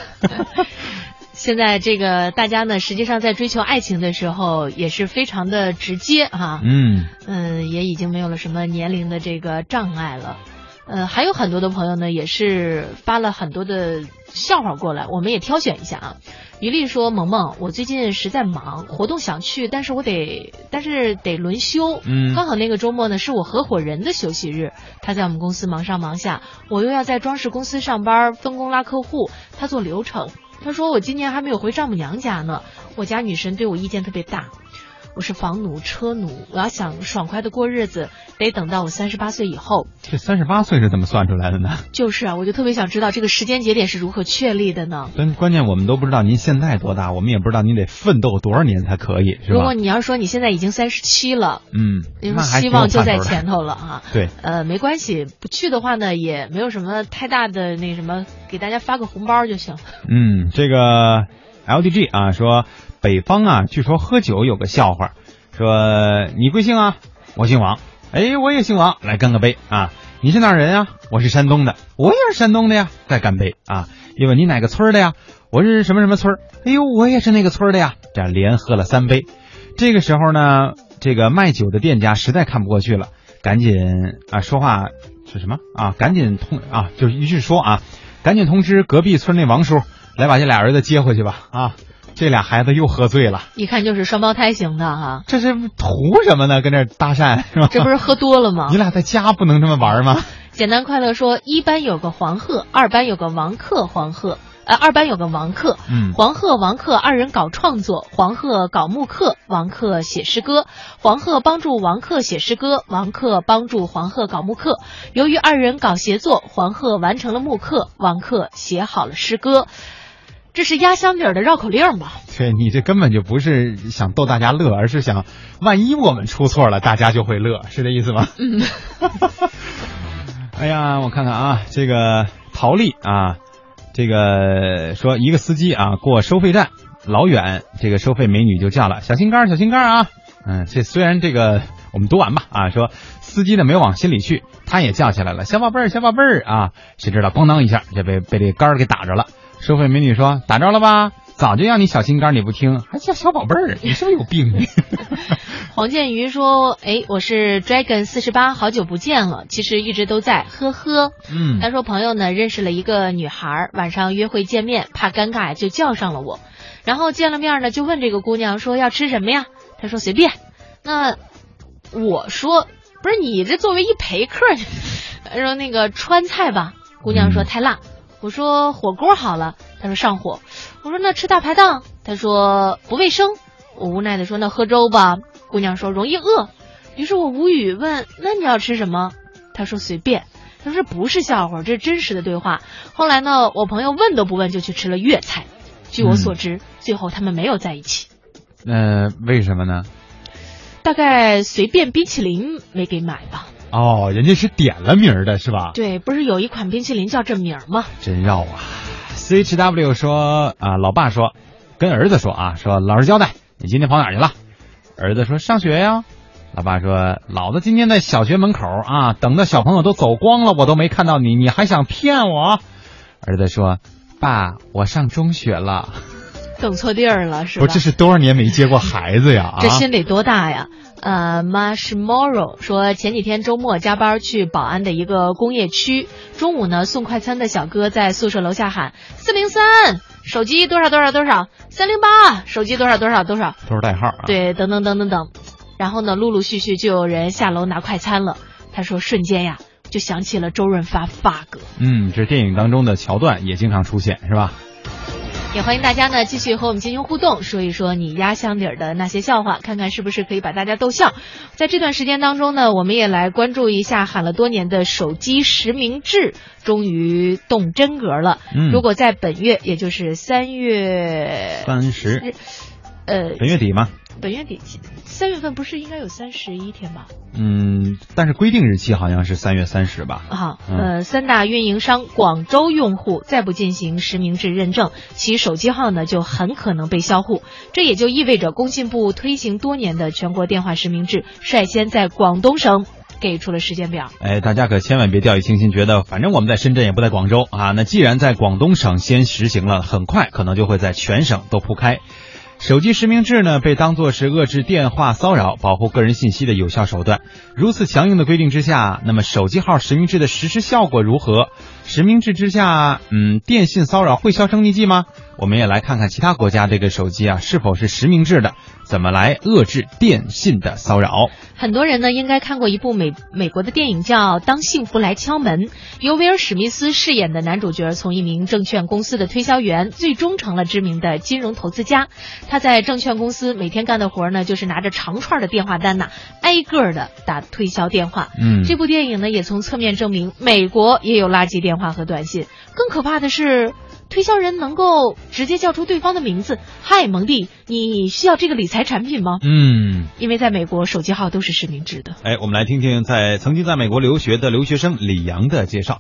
S2: 现在这个大家呢，实际上在追求爱情的时候也是非常的直接哈，
S1: 嗯
S2: 嗯，也已经没有了什么年龄的这个障碍了。呃，还有很多的朋友呢，也是发了很多的笑话过来，我们也挑选一下啊。于丽说：“萌萌，我最近实在忙，活动想去，但是我得，但是得轮休。
S1: 嗯
S2: 刚好那个周末呢是我合伙人的休息日，他在我们公司忙上忙下，我又要在装饰公司上班，分工拉客户，他做流程。他说我今年还没有回丈母娘家呢，我家女神对我意见特别大。我是房奴、车奴，我要想爽快的过日子，得等到我三十八岁以后。
S1: 这三十八岁是怎么算出来的呢？
S2: 就是啊，我就特别想知道这个时间节点是如何确立的呢？
S1: 关关键我们都不知道您现在多大，我们也不知道您得奋斗多少年才可以，是吧？
S2: 如果你要说你现在已经三十七了，
S1: 嗯，
S2: 希望就在前头了啊。
S1: 对，
S2: 呃，没关系，不去的话呢，也没有什么太大的那什么，给大家发个红包就行。
S1: 嗯，这个 LDG 啊说北方啊，据说喝酒有个笑话，说你贵姓啊？我姓王。哎，我也姓王，来干个杯啊！你是哪人啊？我是山东的，我也是山东的呀，再干杯啊！又问你哪个村的呀？我是什么什么村？哎呦，我也是那个村的呀！这样连喝了三杯。这个时候呢，这个卖酒的店家实在看不过去了，赶紧啊说话是什么啊？赶紧通啊，就是于是说啊，赶紧通知隔壁村那王叔来把这俩儿子接回去吧啊！这俩孩子又喝醉了，
S2: 一看就是双胞胎型的哈，
S1: 这是图什么呢？跟这搭讪是吧？
S2: 这不是喝多了吗
S1: 你？俩在家不能这么玩吗？
S2: 简单快乐说，一班有个黄鹤，二班有个王克，黄鹤。呃，二班有个王克，
S1: 嗯
S2: 黄鹤、王克二人搞创作，黄鹤搞木刻，王克写诗歌，黄鹤帮助王克写诗歌，王克帮助黄鹤搞木刻。由于二人搞协作，黄鹤完成了木刻，王克写好了诗歌。这是压箱底儿的绕口令吧？
S1: 对你这根本就不是想逗大家乐，而是想万一我们出错了，大家就会乐，是这意思吗？
S2: 嗯，
S1: 哎呀，我看看啊，这个陶丽啊，这个说一个司机啊过收费站老远，这个收费美女就叫了小心肝儿，小心肝儿啊。嗯，这虽然这个我们读完吧啊，说司机呢没有往心里去，他也叫起来了小宝贝儿，小宝贝儿啊，谁知道咣当一下就被被这杆儿给打着了。收费美女说打着了吧？早就让你小心肝，你不听，还叫小宝贝儿，你是不是有病？
S2: 黄建瑜说：“哎，我是 Dragon 四十八，好久不见了，其实一直都在，呵呵。”
S1: 嗯
S2: 他说朋友呢认识了一个女孩，晚上约会见面，怕尴尬就叫上了我，然后见了面呢就问这个姑娘说要吃什么呀？她说随便。那我说不是你这作为一陪客，他说那个川菜吧，姑娘说太辣。我说火锅好了，他说上火。我说那吃大排档，他说不卫生。我无奈的说那喝粥吧，姑娘说容易饿。于是我无语问那你要吃什么？他说随便。他说这不是笑话，这是真实的对话。后来呢，我朋友问都不问就去吃了粤菜。据我所知，最后他们没有在一起。
S1: 呃，为什么呢？
S2: 大概随便冰淇淋没给买吧。
S1: 哦，人家是点了名儿的是吧？
S2: 对，不是有一款冰淇淋叫这名儿吗？
S1: 真绕啊！CHW 说啊，老爸说，跟儿子说啊，说老实交代，你今天跑哪儿去了？儿子说上学呀。老爸说，老子今天在小学门口啊，等到小朋友都走光了，我都没看到你，你还想骗我？儿子说，爸，我上中学了。
S2: 等错地儿了是吧？
S1: 不，这是多少年没接过孩子呀？
S2: 这心得多大呀？呃，Marshmallow 说前几天周末加班去宝安的一个工业区，中午呢送快餐的小哥在宿舍楼下喊四零三，手机多少多少多少，三零八，手机多少多少多少，
S1: 都是代号啊。
S2: 对，等等等等等，然后呢，陆陆续续就有人下楼拿快餐了。他说瞬间呀，就想起了周润发发哥。
S1: 嗯，这电影当中的桥段也经常出现，是吧？
S2: 也欢迎大家呢继续和我们进行互动，说一说你压箱底儿的那些笑话，看看是不是可以把大家逗笑。在这段时间当中呢，我们也来关注一下喊了多年的手机实名制终于动真格了。
S1: 嗯，
S2: 如果在本月，也就是三月
S1: 三十，
S2: 呃，
S1: 本月底吗？
S2: 本月底，三月份不是应该有三十一天吗？
S1: 嗯，但是规定日期好像是三月三十吧。
S2: 好，呃，三大运营商广州用户再不进行实名制认证，其手机号呢就很可能被销户。这也就意味着工信部推行多年的全国电话实名制，率先在广东省给出了时间表。
S1: 哎，大家可千万别掉以轻心，觉得反正我们在深圳也不在广州啊。那既然在广东省先实行了，很快可能就会在全省都铺开。手机实名制呢，被当作是遏制电话骚扰、保护个人信息的有效手段。如此强硬的规定之下，那么手机号实名制的实施效果如何？实名制之下，嗯，电信骚扰会销声匿迹吗？我们也来看看其他国家这个手机啊是否是实名制的，怎么来遏制电信的骚扰？
S2: 很多人呢应该看过一部美美国的电影叫《当幸福来敲门》，由威尔史密斯饰演的男主角从一名证券公司的推销员，最终成了知名的金融投资家。他在证券公司每天干的活呢，就是拿着长串的电话单呐，挨个的打推销电话。
S1: 嗯，
S2: 这部电影呢也从侧面证明，美国也有垃圾电话和短信。更可怕的是。推销人能够直接叫出对方的名字，嗨，蒙蒂，你需要这个理财产品吗？
S1: 嗯，
S2: 因为在美国手机号都是实名制的。
S1: 哎，我们来听听在曾经在美国留学的留学生李阳的介绍。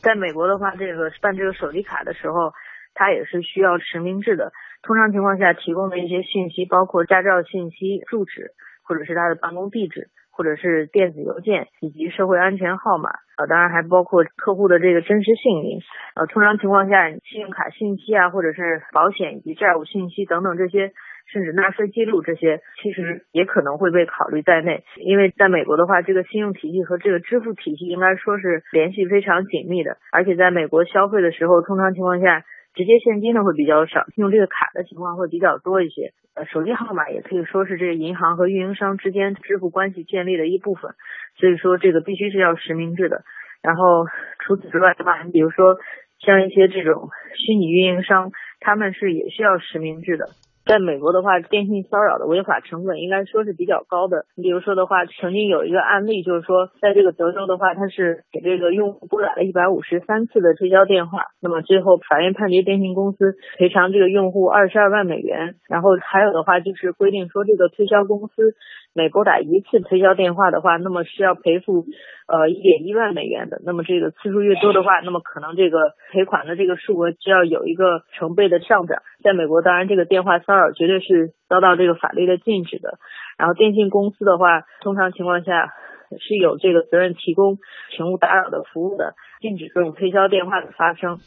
S12: 在美国的话，这个办这个手机卡的时候，它也是需要实名制的。通常情况下提供的一些信息，包括驾照信息、住址，或者是他的办公地址。或者是电子邮件以及社会安全号码，呃，当然还包括客户的这个真实姓名，呃，通常情况下，信用卡信息啊，或者是保险以及债务信息等等这些，甚至纳税记录这些，其实也可能会被考虑在内。因为在美国的话，这个信用体系和这个支付体系应该说是联系非常紧密的，而且在美国消费的时候，通常情况下。直接现金的会比较少，用这个卡的情况会比较多一些。呃，手机号码也可以说是这个银行和运营商之间支付关系建立的一部分，所以说这个必须是要实名制的。然后除此之外的话，你比如说像一些这种虚拟运营商，他们是也需要实名制的。在美国的话，电信骚扰的违法成本应该说是比较高的。你比如说的话，曾经有一个案例，就是说，在这个德州的话，他是给这个用户拨打了一百五十三次的推销电话，那么最后法院判决电信公司赔偿这个用户二十二万美元。然后还有的话就是规定说，这个推销公司每拨打一次推销电话的话，那么是要赔付呃一点一万美元的。那么这个次数越多的话，那么可能这个赔款的这个数额就要有一个成倍的上涨。在美国，当然这个电话骚扰绝对是遭到这个法律的禁止的。然后电信公司的话，通常情况下是有这个责任提供请勿打扰的服务的，禁止这种推销电话的发生。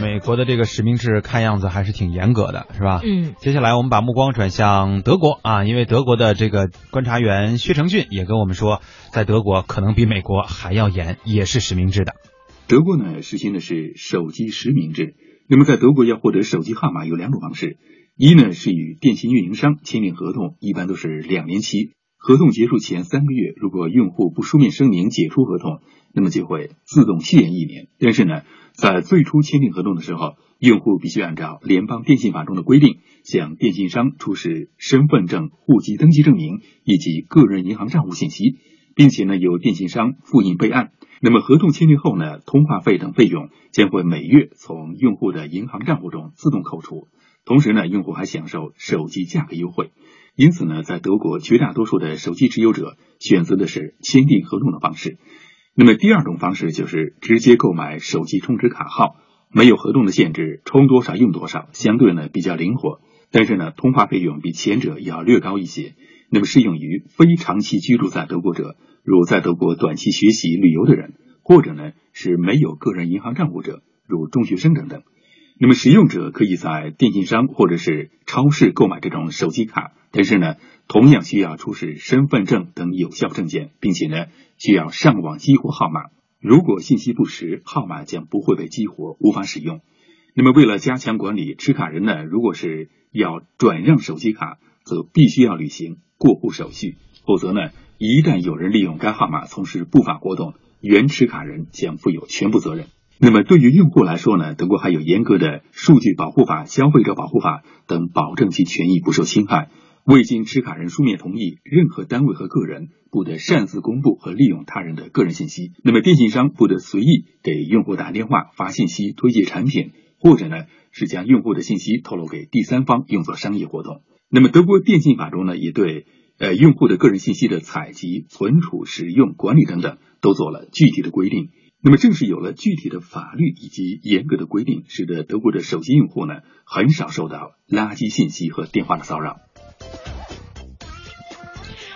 S1: 美国的这个实名制看样子还是挺严格的，是吧？
S2: 嗯。
S1: 接下来我们把目光转向德国啊，因为德国的这个观察员薛成俊也跟我们说，在德国可能比美国还要严，也是实名制的。
S13: 德国呢实行的是手机实名制。那么在德国要获得手机号码有两种方式，一呢是与电信运营商签订合同，一般都是两年期，合同结束前三个月，如果用户不书面声明解除合同，那么就会自动续延一年。但是呢，在最初签订合同的时候，用户必须按照联邦电信法中的规定，向电信商出示身份证、户籍登记证明以及个人银行账户信息，并且呢由电信商复印备案。那么合同签订后呢，通话费等费用将会每月从用户的银行账户中自动扣除，同时呢，用户还享受手机价格优惠。因此呢，在德国绝大多数的手机持有者选择的是签订合同的方式。那么第二种方式就是直接购买手机充值卡号，没有合同的限制，充多少用多少，相对呢比较灵活。但是呢，通话费用比前者要略高一些。那么适用于非长期居住在德国者。如在德国短期学习、旅游的人，或者呢是没有个人银行账户者，如中学生等等。那么使用者可以在电信商或者是超市购买这种手机卡，但是呢，同样需要出示身份证等有效证件，并且呢，需要上网激活号码。如果信息不实，号码将不会被激活，无法使用。那么为了加强管理，持卡人呢，如果是要转让手机卡，则必须要履行过户手续，否则呢，一旦有人利用该号码从事不法活动，原持卡人将负有全部责任。那么对于用户来说呢，德国还有严格的数据保护法、消费者保护法等，保证其权益不受侵害。未经持卡人书面同意，任何单位和个人不得擅自公布和利用他人的个人信息。那么电信商不得随意给用户打电话、发信息、推荐产品，或者呢是将用户的信息透露给第三方用作商业活动。那么德国电信法中呢，也对呃用户的个人信息的采集、存储、使用、管理等等都做了具体的规定。那么，正是有了具体的法律以及严格的规定，使得德国的手机用户呢，很少受到垃圾信息和电话的骚扰。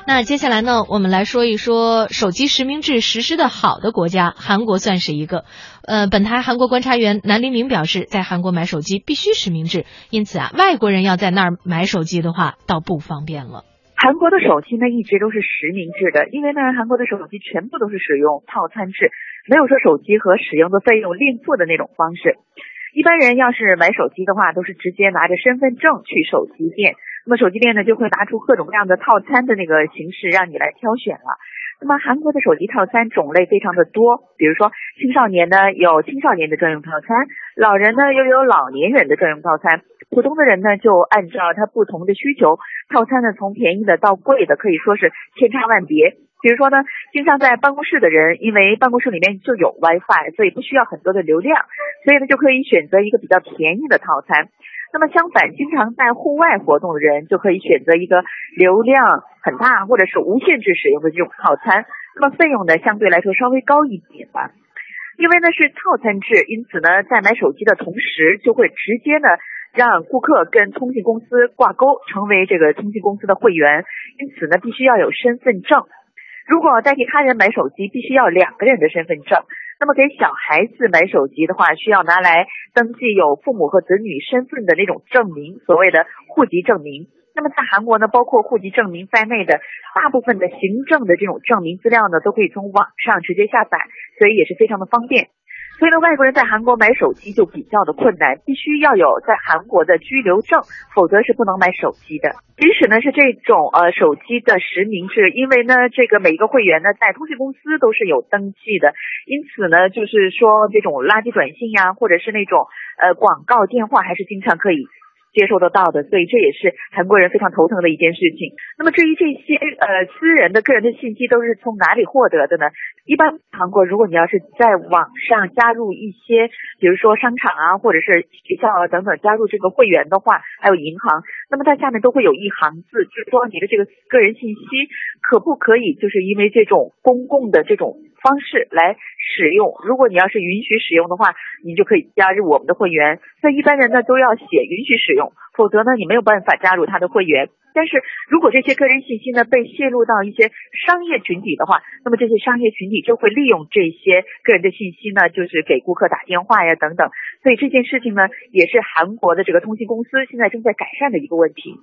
S2: 那接下来呢，我们来说一说手机实名制实施的好的国家，韩国算是一个。呃，本台韩国观察员南黎明表示，在韩国买手机必须实名制，因此啊，外国人要在那儿买手机的话，倒不方便了。
S14: 韩国的手机呢，一直都是实名制的，因为呢，韩国的手机全部都是使用套餐制，没有说手机和使用的费用另付的那种方式。一般人要是买手机的话，都是直接拿着身份证去手机店，那么手机店呢就会拿出各种各样的套餐的那个形式让你来挑选了。那么韩国的手机套餐种类非常的多，比如说青少年呢有青少年的专用套餐，老人呢又有老年人的专用套餐。普通的人呢，就按照他不同的需求，套餐呢从便宜的到贵的，可以说是千差万别。比如说呢，经常在办公室的人，因为办公室里面就有 WiFi，所以不需要很多的流量，所以呢就可以选择一个比较便宜的套餐。那么相反，经常在户外活动的人，就可以选择一个流量很大或者是无限制使用的这种套餐。那么费用呢，相对来说稍微高一点吧。因为呢是套餐制，因此呢在买手机的同时，就会直接呢。让顾客跟通信公司挂钩，成为这个通信公司的会员，因此呢，必须要有身份证。如果代替他人买手机，必须要两个人的身份证。那么给小孩子买手机的话，需要拿来登记有父母和子女身份的那种证明，所谓的户籍证明。那么在韩国呢，包括户籍证明在内的大部分的行政的这种证明资料呢，都可以从网上直接下载，所以也是非常的方便。所以呢，外国人在韩国买手机就比较的困难，必须要有在韩国的居留证，否则是不能买手机的。即使呢是这种呃手机的实名制，因为呢这个每一个会员呢在通讯公司都是有登记的，因此呢就是说这种垃圾短信呀，或者是那种呃广告电话，还是经常可以。接受得到的，所以这也是韩国人非常头疼的一件事情。那么至于这些呃私人的个人的信息都是从哪里获得的呢？一般韩国如果你要是在网上加入一些，比如说商场啊，或者是学校啊等等加入这个会员的话，还有银行，那么它下面都会有一行字，就是说你的这个个人信息可不可以就是因为这种公共的这种。方式来使用，如果你要是允许使用的话，你就可以加入我们的会员。那一般人呢都要写允许使用，否则呢你没有办法加入他的会员。但是如果这些个人信息呢被泄露到一些商业群体的话，那么这些商业群体就会利用这些个人的信息呢，就是给顾客打电话呀等等。所以这件事情呢，也是韩国的这个通信公司现在正在改善的一个问题。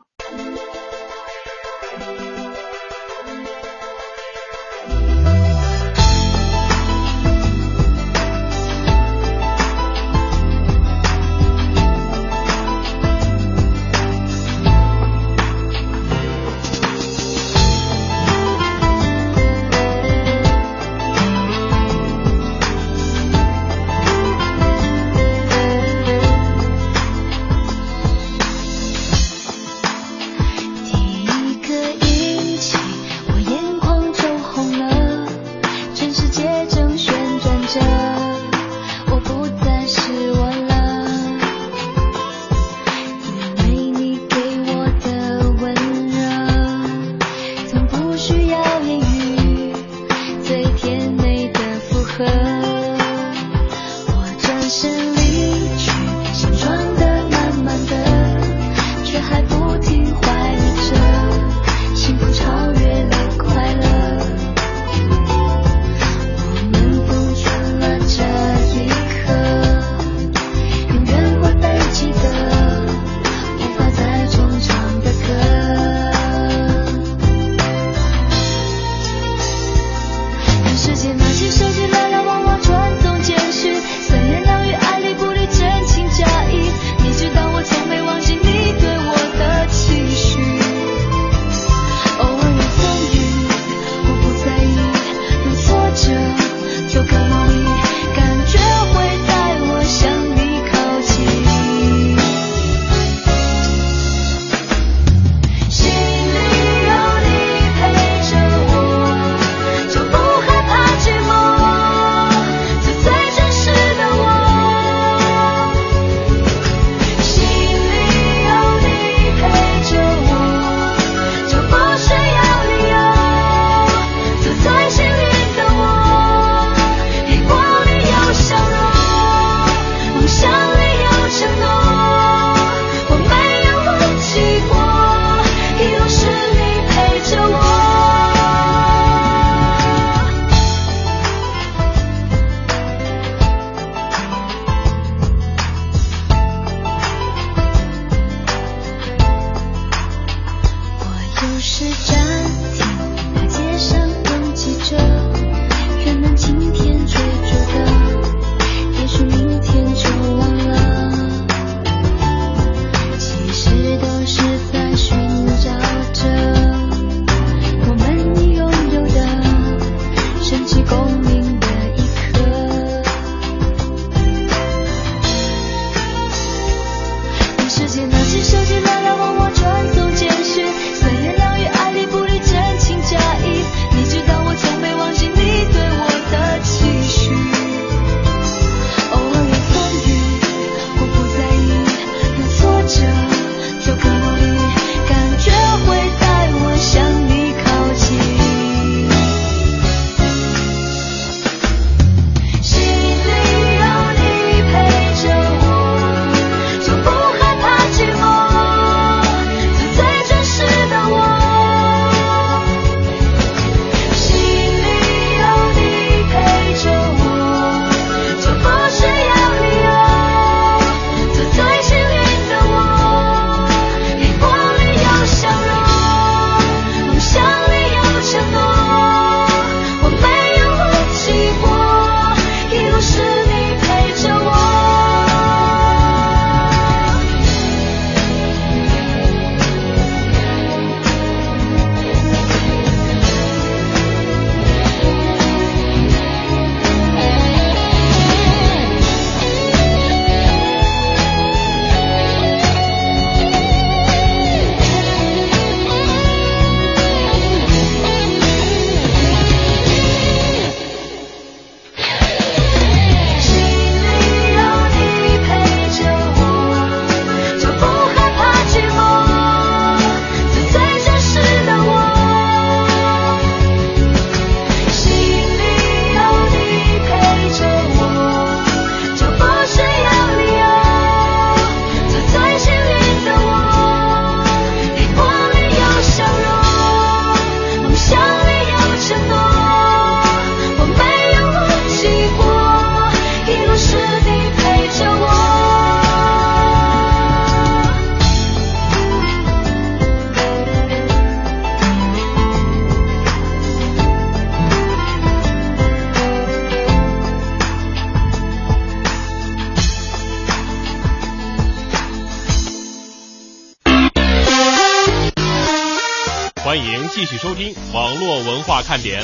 S15: 收听网络文化看点。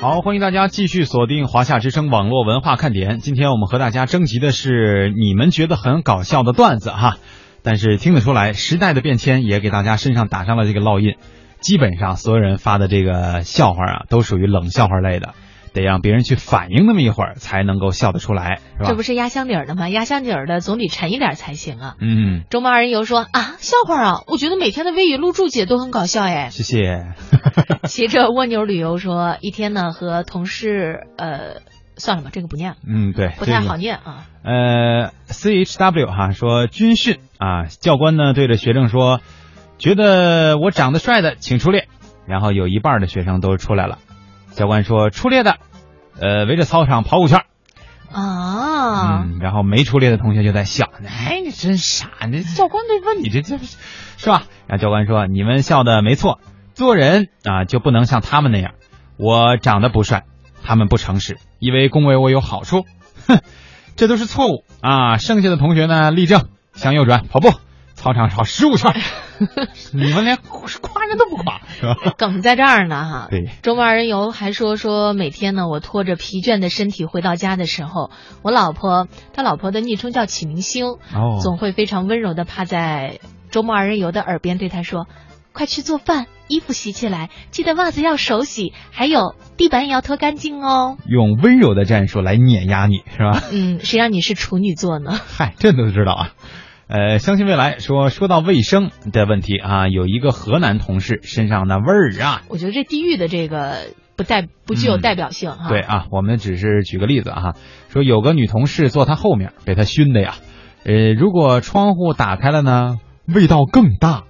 S1: 好，欢迎大家继续锁定华夏之声网络文化看点。今天我们和大家征集的是你们觉得很搞笑的段子哈，但是听得出来，时代的变迁也给大家身上打上了这个烙印。基本上所有人发的这个笑话啊，都属于冷笑话类的，得让别人去反应那么一会儿才能够笑得出来，是吧？
S2: 这不是压箱底儿的吗？压箱底儿的总得沉一点才行啊。
S1: 嗯，
S2: 周末二人游说啊，笑话啊，我觉得每天的微语录注解都很搞笑哎。
S1: 谢谢。
S2: 骑着蜗牛旅游说，一天呢和同事呃，算了吧，这个不念了。
S1: 嗯，对，
S2: 不太好念啊。
S1: 呃，C H W 哈说军训啊，教官呢对着学生说。觉得我长得帅的，请出列。然后有一半的学生都出来了。教官说出列的，呃，围着操场跑五圈。
S2: 啊。
S1: 嗯，然后没出列的同学就在笑，哎，你真傻，你教官得问你这这是吧？然后教官说你们笑的没错，做人啊就不能像他们那样。我长得不帅，他们不诚实，以为恭维我有好处，哼，这都是错误啊！剩下的同学呢，立正，向右转，跑步，操场跑十五圈。你们连夸人都不夸，是吧？
S2: 梗在这儿呢，哈。
S1: 对。
S2: 周末二人游还说说每天呢，我拖着疲倦的身体回到家的时候，我老婆，他老婆的昵称叫启明星，
S1: 哦，
S2: 总会非常温柔的趴在周末二人游的耳边对他说：“快去做饭，衣服洗起来，记得袜子要手洗，还有地板也要拖干净哦。”
S1: 用温柔的战术来碾压你，是吧？
S2: 嗯，谁让你是处女座呢？
S1: 嗨，这都知道啊。呃，相信未来说说到卫生的问题啊，有一个河南同事身上那味儿啊，
S2: 我觉得这地域的这个不代不具有代表性哈。
S1: 对啊，我们只是举个例子啊，说有个女同事坐他后面，被他熏的呀。呃，如果窗户打开了呢，味道更大，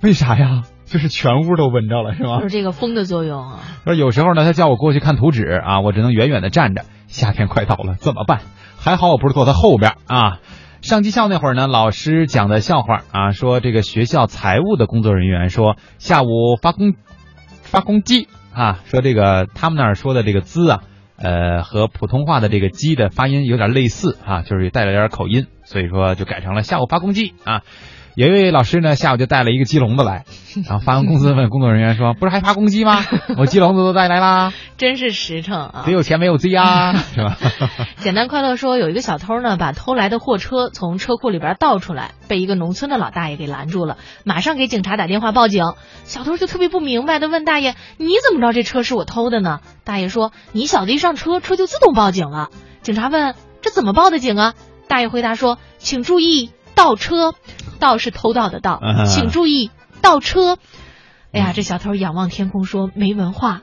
S1: 为啥呀？就是全屋都闻着了，是吗？
S2: 就是这个风的作用啊。
S1: 说有时候呢，他叫我过去看图纸啊，我只能远远的站着。夏天快到了，怎么办？还好我不是坐他后边啊。上技校那会儿呢，老师讲的笑话啊，说这个学校财务的工作人员说下午发工发公鸡啊，说这个他们那儿说的这个“资”啊，呃，和普通话的这个“鸡”的发音有点类似啊，就是带了点口音，所以说就改成了下午发公鸡啊。有一位老师呢，下午就带了一个鸡笼子来，然后发完工资问工作人员说：“不是还发公鸡吗？我鸡笼子都带来啦。”
S2: 真是实诚啊！
S1: 得有钱没有鸡啊，是吧？
S2: 简单快乐说，有一个小偷呢，把偷来的货车从车库里边倒出来，被一个农村的老大爷给拦住了，马上给警察打电话报警。小偷就特别不明白的问大爷：“你怎么知道这车是我偷的呢？”大爷说：“你小子一上车，车就自动报警了。”警察问：“这怎么报的警啊？”大爷回答说：“请注意。”倒车，倒是偷盗的盗，请注意倒车。哎呀，这小偷仰望天空说：“没文化，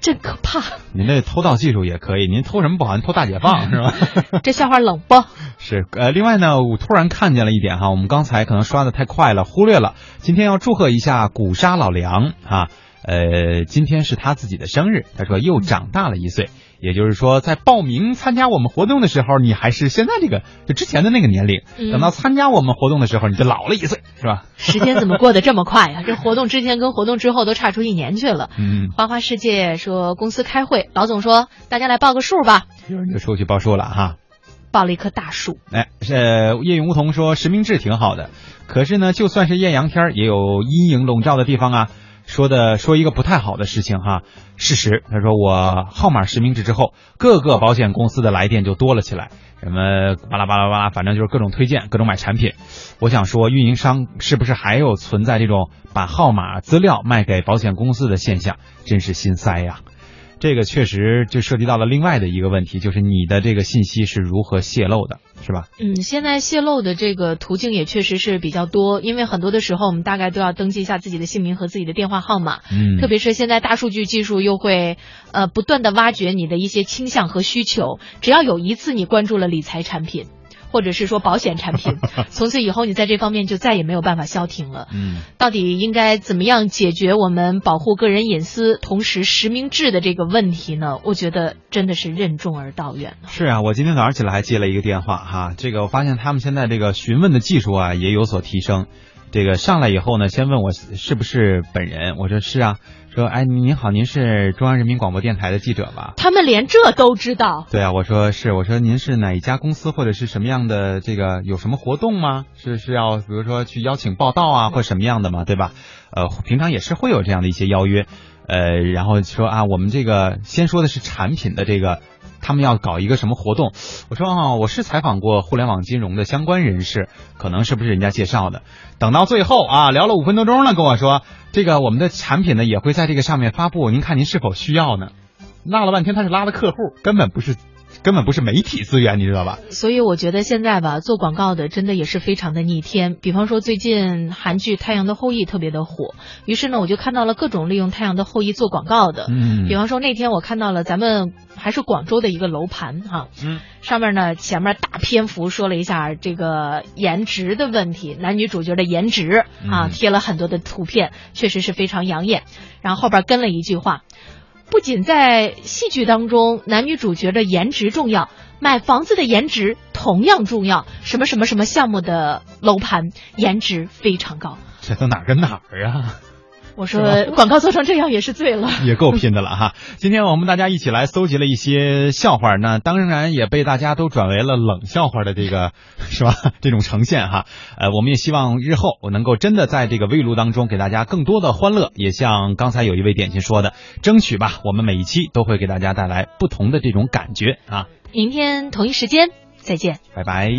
S2: 真可怕。”
S1: 您这偷盗技术也可以，您偷什么不好？您偷大解放 是吧？
S2: 这笑话冷不？
S1: 是呃，另外呢，我突然看见了一点哈，我们刚才可能刷的太快了，忽略了。今天要祝贺一下古沙老梁啊，呃，今天是他自己的生日，他说又长大了一岁。也就是说，在报名参加我们活动的时候，你还是现在这个就之前的那个年龄；等到参加我们活动的时候，你就老了一岁，是吧？
S2: 时间怎么过得这么快呀？这活动之前跟活动之后都差出一年去了。
S1: 嗯，
S2: 花花世界说公司开会，老总说大家来报个数吧，
S1: 有人就出去报数了哈，
S2: 报了一棵大树。
S1: 哎，是叶永梧桐说实名制挺好的，可是呢，就算是艳阳天，也有阴影笼罩的地方啊。说的说一个不太好的事情哈，事实他说我号码实名制之后，各个保险公司的来电就多了起来，什么巴拉巴拉巴拉，反正就是各种推荐，各种买产品。我想说，运营商是不是还有存在这种把号码资料卖给保险公司的现象？真是心塞呀。这个确实就涉及到了另外的一个问题，就是你的这个信息是如何泄露的，是吧？
S2: 嗯，现在泄露的这个途径也确实是比较多，因为很多的时候我们大概都要登记一下自己的姓名和自己的电话号码。
S1: 嗯，
S2: 特别是现在大数据技术又会呃不断的挖掘你的一些倾向和需求，只要有一次你关注了理财产品。或者是说保险产品，从此以后你在这方面就再也没有办法消停了。
S1: 嗯，
S2: 到底应该怎么样解决我们保护个人隐私同时实名制的这个问题呢？我觉得真的是任重而道远。
S1: 是啊，我今天早上起来还接了一个电话哈，这个我发现他们现在这个询问的技术啊也有所提升。这个上来以后呢，先问我是不是本人，我说是啊。说，哎，您好，您是中央人民广播电台的记者吧？
S2: 他们连这都知道？
S1: 对啊，我说是，我说您是哪一家公司或者是什么样的这个有什么活动吗？是是要比如说去邀请报道啊，或什么样的吗？对吧？呃，平常也是会有这样的一些邀约，呃，然后说啊，我们这个先说的是产品的这个。他们要搞一个什么活动？我说啊，我是采访过互联网金融的相关人士，可能是不是人家介绍的？等到最后啊，聊了五分多钟了，跟我说这个我们的产品呢也会在这个上面发布，您看您是否需要呢？拉了半天他是拉的客户，根本不是。根本不是媒体资源，你知道吧？
S2: 所以我觉得现在吧，做广告的真的也是非常的逆天。比方说，最近韩剧《太阳的后裔》特别的火，于是呢，我就看到了各种利用《太阳的后裔》做广告的。
S1: 嗯。
S2: 比方说，那天我看到了咱们还是广州的一个楼盘哈，嗯，上面呢前面大篇幅说了一下这个颜值的问题，男女主角的颜值啊，贴了很多的图片，确实是非常养眼。然后后边跟了一句话。不仅在戏剧当中，男女主角的颜值重要，买房子的颜值同样重要。什么什么什么项目的楼盘颜值非常高，
S1: 这都哪儿跟哪儿啊？
S2: 我说广告做成这样也是醉了，
S1: 也够拼的了哈。今天我们大家一起来搜集了一些笑话，那当然也被大家都转为了冷笑话的这个是吧？这种呈现哈。呃，我们也希望日后我能够真的在这个微录当中给大家更多的欢乐，也像刚才有一位点心说的，争取吧，我们每一期都会给大家带来不同的这种感觉啊。
S2: 明天同一时间再见，
S1: 拜拜。